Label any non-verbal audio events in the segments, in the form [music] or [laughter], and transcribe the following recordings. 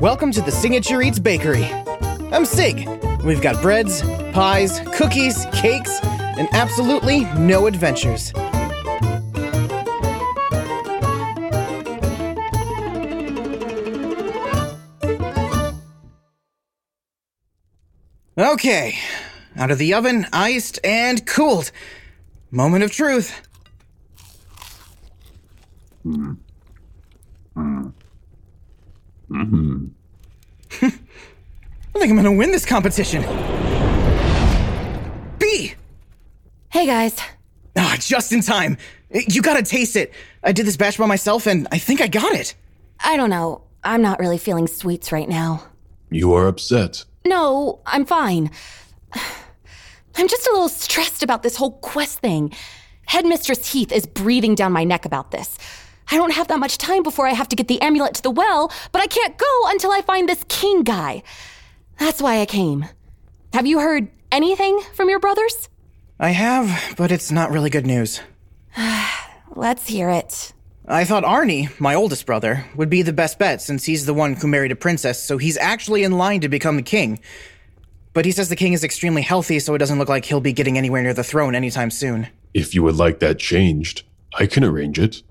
Welcome to the Signature Eats Bakery. I'm Sig. We've got breads, pies, cookies, cakes, and absolutely no adventures. Okay, out of the oven, iced, and cooled. Moment of truth. Hmm. Hmm. I think I'm gonna win this competition. Bee! Hey guys. Ah, just in time. You gotta taste it. I did this batch by myself and I think I got it. I don't know. I'm not really feeling sweets right now. You are upset. No, I'm fine. I'm just a little stressed about this whole quest thing. Headmistress Heath is breathing down my neck about this. I don't have that much time before I have to get the amulet to the well, but I can't go until I find this king guy. That's why I came. Have you heard anything from your brothers? I have, but it's not really good news. [sighs] Let's hear it. I thought Arnie, my oldest brother, would be the best bet since he's the one who married a princess, so he's actually in line to become the king. But he says the king is extremely healthy, so it doesn't look like he'll be getting anywhere near the throne anytime soon. If you would like that changed, I can arrange it.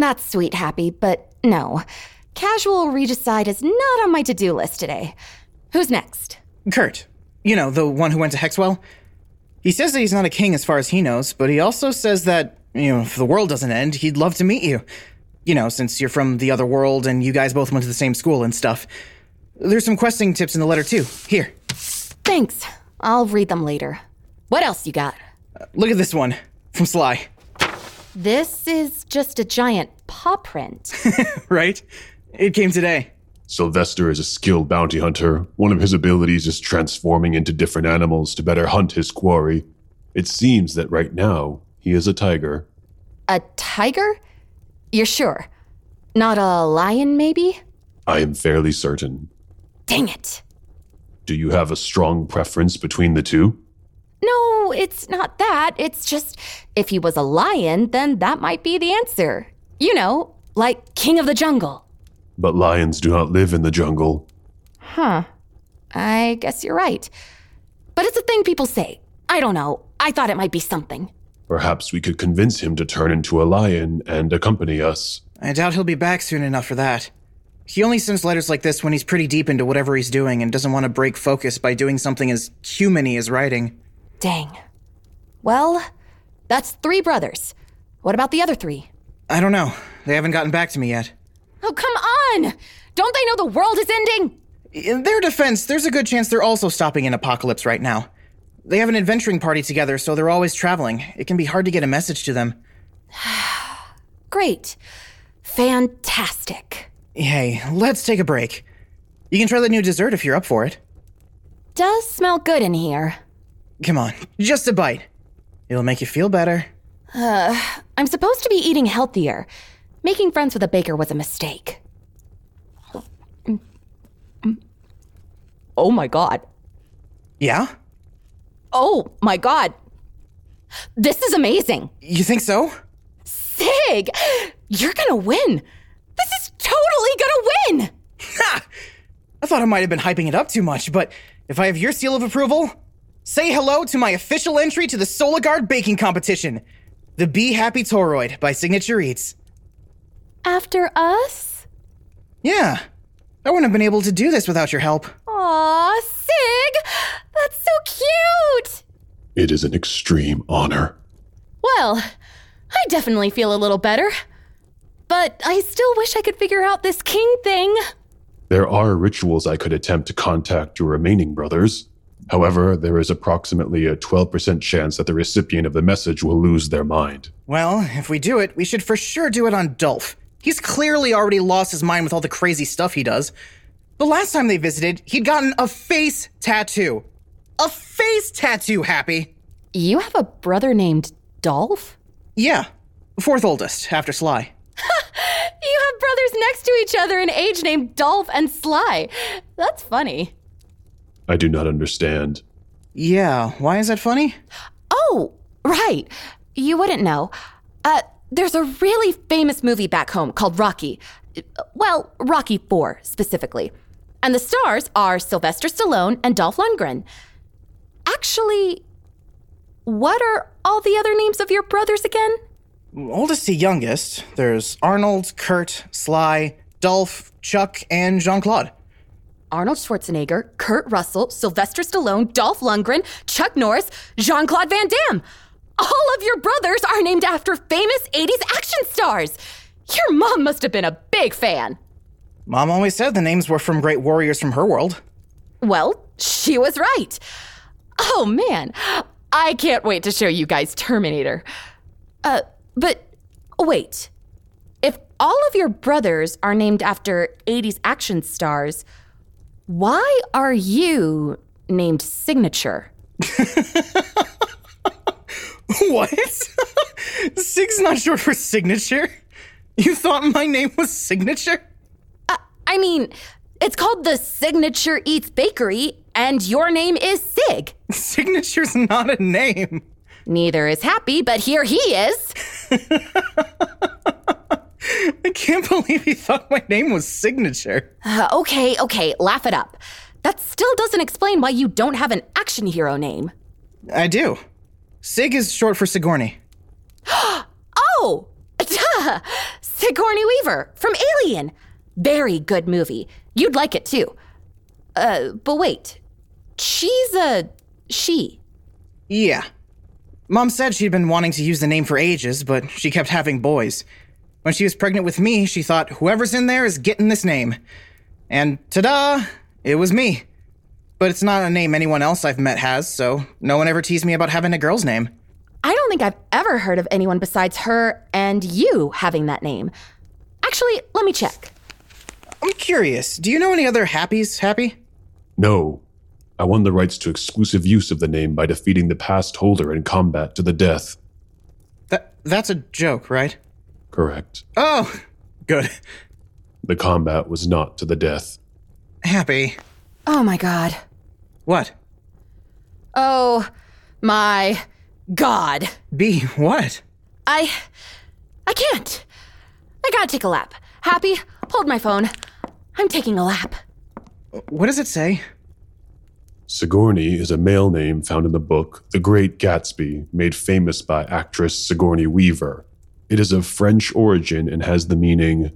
That's sweet, Happy, but no. Casual regicide is not on my to do list today. Who's next? Kurt, you know, the one who went to Hexwell? He says that he's not a king as far as he knows, but he also says that, you know, if the world doesn't end, he'd love to meet you. You know, since you're from the other world and you guys both went to the same school and stuff. There's some questing tips in the letter, too. Here, Thanks. I'll read them later. What else you got? Uh, look at this one from Sly, This is just a giant paw print. [laughs] right? It came today. Sylvester is a skilled bounty hunter. One of his abilities is transforming into different animals to better hunt his quarry. It seems that right now he is a tiger. a tiger? You're sure? Not a lion, maybe? I am fairly certain. Dang it. Do you have a strong preference between the two? No, it's not that. It's just if he was a lion, then that might be the answer. You know, like King of the Jungle. But lions do not live in the jungle. Huh. I guess you're right. But it's a thing people say. I don't know. I thought it might be something. Perhaps we could convince him to turn into a lion and accompany us. I doubt he'll be back soon enough for that. He only sends letters like this when he's pretty deep into whatever he's doing and doesn't want to break focus by doing something as human-y as writing. Dang. Well, that's three brothers. What about the other three? I don't know. They haven't gotten back to me yet. Oh, come on! Don't they know the world is ending? In their defense, there's a good chance they're also stopping an apocalypse right now. They have an adventuring party together, so they're always traveling. It can be hard to get a message to them. [sighs] Great. Fantastic. Hey, let's take a break. You can try the new dessert if you're up for it. Does smell good in here. Come on, just a bite. It'll make you feel better. Uh, I'm supposed to be eating healthier. Making friends with a baker was a mistake. Oh my god. Yeah? Oh my god. This is amazing. You think so? Sig, you're gonna win. This is totally gonna win. Ha! I thought I might have been hyping it up too much, but if I have your seal of approval, say hello to my official entry to the Solagard baking competition. The Be Happy Toroid by Signature Eats. After us? Yeah, I wouldn't have been able to do this without your help. Aw, Sig! That's so cute! It is an extreme honor. Well, I definitely feel a little better. But I still wish I could figure out this king thing. There are rituals I could attempt to contact your remaining brothers. However, there is approximately a 12% chance that the recipient of the message will lose their mind. Well, if we do it, we should for sure do it on Dolph. He's clearly already lost his mind with all the crazy stuff he does. The last time they visited, he'd gotten a face tattoo. A face tattoo, Happy. You have a brother named Dolph? Yeah, fourth oldest after Sly. [laughs] You have brothers next to each other in age named Dolph and Sly. That's funny. I do not understand. Yeah, why is that funny? Oh, right. You wouldn't know. Uh, there's a really famous movie back home called Rocky. Well, Rocky 4 specifically. And the stars are Sylvester Stallone and Dolph Lundgren. Actually, what are all the other names of your brothers again? Oldest to youngest, there's Arnold, Kurt, Sly, Dolph, Chuck, and Jean Claude. Arnold Schwarzenegger, Kurt Russell, Sylvester Stallone, Dolph Lundgren, Chuck Norris, Jean Claude Van Damme. All of your brothers are named after famous 80s action stars. Your mom must have been a big fan. Mom always said the names were from great warriors from her world. Well, she was right. Oh man, I can't wait to show you guys Terminator. Uh, but wait. If all of your brothers are named after 80s action stars, why are you named Signature? [laughs] what? Sig's not short for signature. You thought my name was Signature? Uh, I mean, it's called the Signature Eats Bakery, and your name is Sig. [laughs] Signature's not a name. Neither is Happy, but here he is. [laughs] I can't believe he thought my name was Signature. Uh, okay, okay, laugh it up. That still doesn't explain why you don't have an action hero name. I do. Sig is short for Sigourney. [gasps] oh! Duh! [laughs] Sigourney Weaver from Alien. Very good movie. You'd like it too. Uh, but wait. She's a she. Yeah. Mom said she'd been wanting to use the name for ages, but she kept having boys. When she was pregnant with me, she thought whoever's in there is getting this name. And ta da! It was me. But it's not a name anyone else I've met has, so no one ever teased me about having a girl's name. I don't think I've ever heard of anyone besides her and you having that name. Actually, let me check. I'm curious. Do you know any other Happies, Happy? No. I won the rights to exclusive use of the name by defeating the past holder in combat to the death. That that's a joke, right? Correct. Oh, good. The combat was not to the death. Happy. Oh my god. What? Oh my god. Bee, what? I. I can't. I gotta take a lap. Happy, hold my phone. I'm taking a lap. What does it say? Sigourney is a male name found in the book The Great Gatsby, made famous by actress Sigourney Weaver. It is of French origin and has the meaning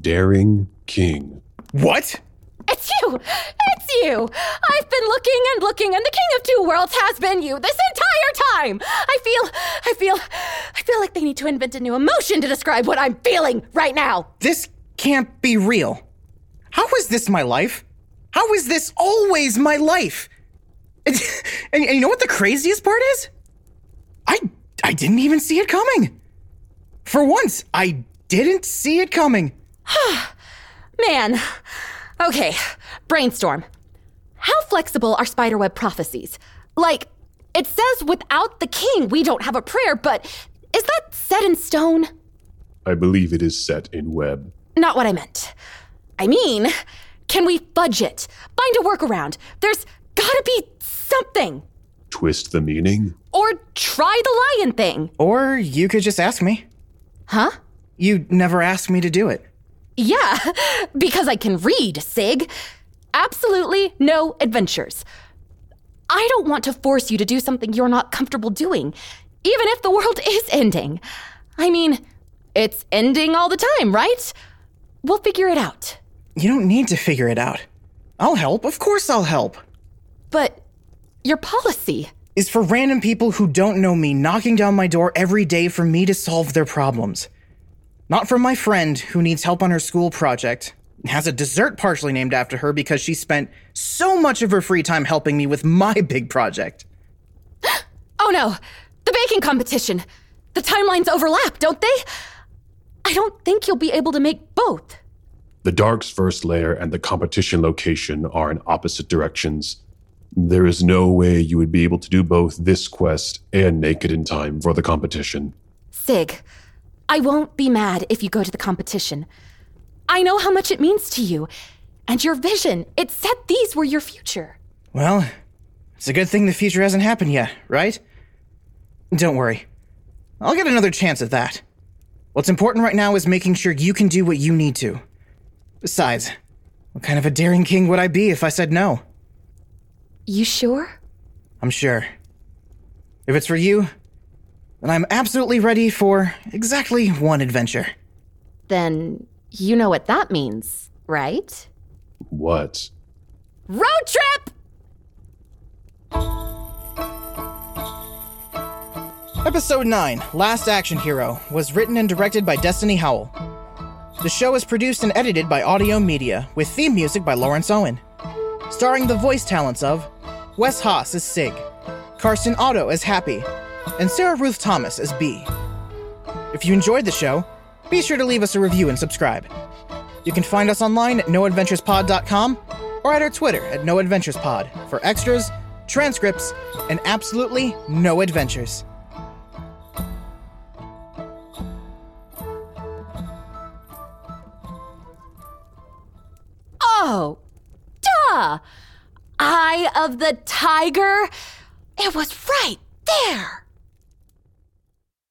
daring king. What? It's you! It's you! I've been looking and looking, and the King of Two Worlds has been you this entire time! I feel, I feel, I feel like they need to invent a new emotion to describe what I'm feeling right now! This can't be real. How is this my life? How is this always my life? And, [laughs] and, and you know what the craziest part is? I, I didn't even see it coming. For once, I didn't see it coming. [sighs] Man. Okay, brainstorm. How flexible are spiderweb prophecies? Like, it says without the king, we don't have a prayer, but is that set in stone? I believe it is set in web. Not what I meant. I mean, can we fudge it? Find a workaround? There's gotta be something. Twist the meaning? Or try the lion thing. Or you could just ask me. Huh? You never asked me to do it. Yeah, [laughs] because I can read, Sig. Absolutely no adventures. I don't want to force you to do something you're not comfortable doing, even if the world [laughs] is ending. I mean, it's ending all the time, right? We'll figure it out. You don't need to figure it out. I'll help. Of course, I'll help. But your policy is for random people who don't know me knocking down my door every day for me to solve their problems. Not from my friend who needs help on her school project, has a dessert partially named after her because she spent so much of her free time helping me with my [laughs] big project. [gasps] oh no, the baking competition. The timelines overlap, don't they? I don't think you'll be able to make both. The Dark's first lair and the competition location are in opposite directions. There is no way you would be able to do both this quest and Naked in time for the competition. Sig, I won't be mad if you go to the competition. I know how much it means to you. And your vision, it said these were your future. Well, it's a good thing the future hasn't happened yet, right? Don't worry. I'll get another chance at that. What's important right now is making sure you can do what you need to. Besides, What kind of a daring king would I be if I said no? You sure? I'm sure. If it's for you, then I'm absolutely ready for exactly one adventure. Then you know what that means, right? What? Road trip! Episode 9, Last Action Hero, was written and directed by Destiny Howell. The show is produced and edited by Audio Media, with theme music by Lawrence Owen. Starring the voice talents of Wes Haas as Sig, Karsten Otto as Happy, and Sarah Ruth Thomas as Bee. If you enjoyed the show, be sure to leave us a review and subscribe. You can find us online at noadventurespod.com or at our Twitter at noadventurespod for extras, transcripts, and absolutely no adventures. Of the tiger? It was right there!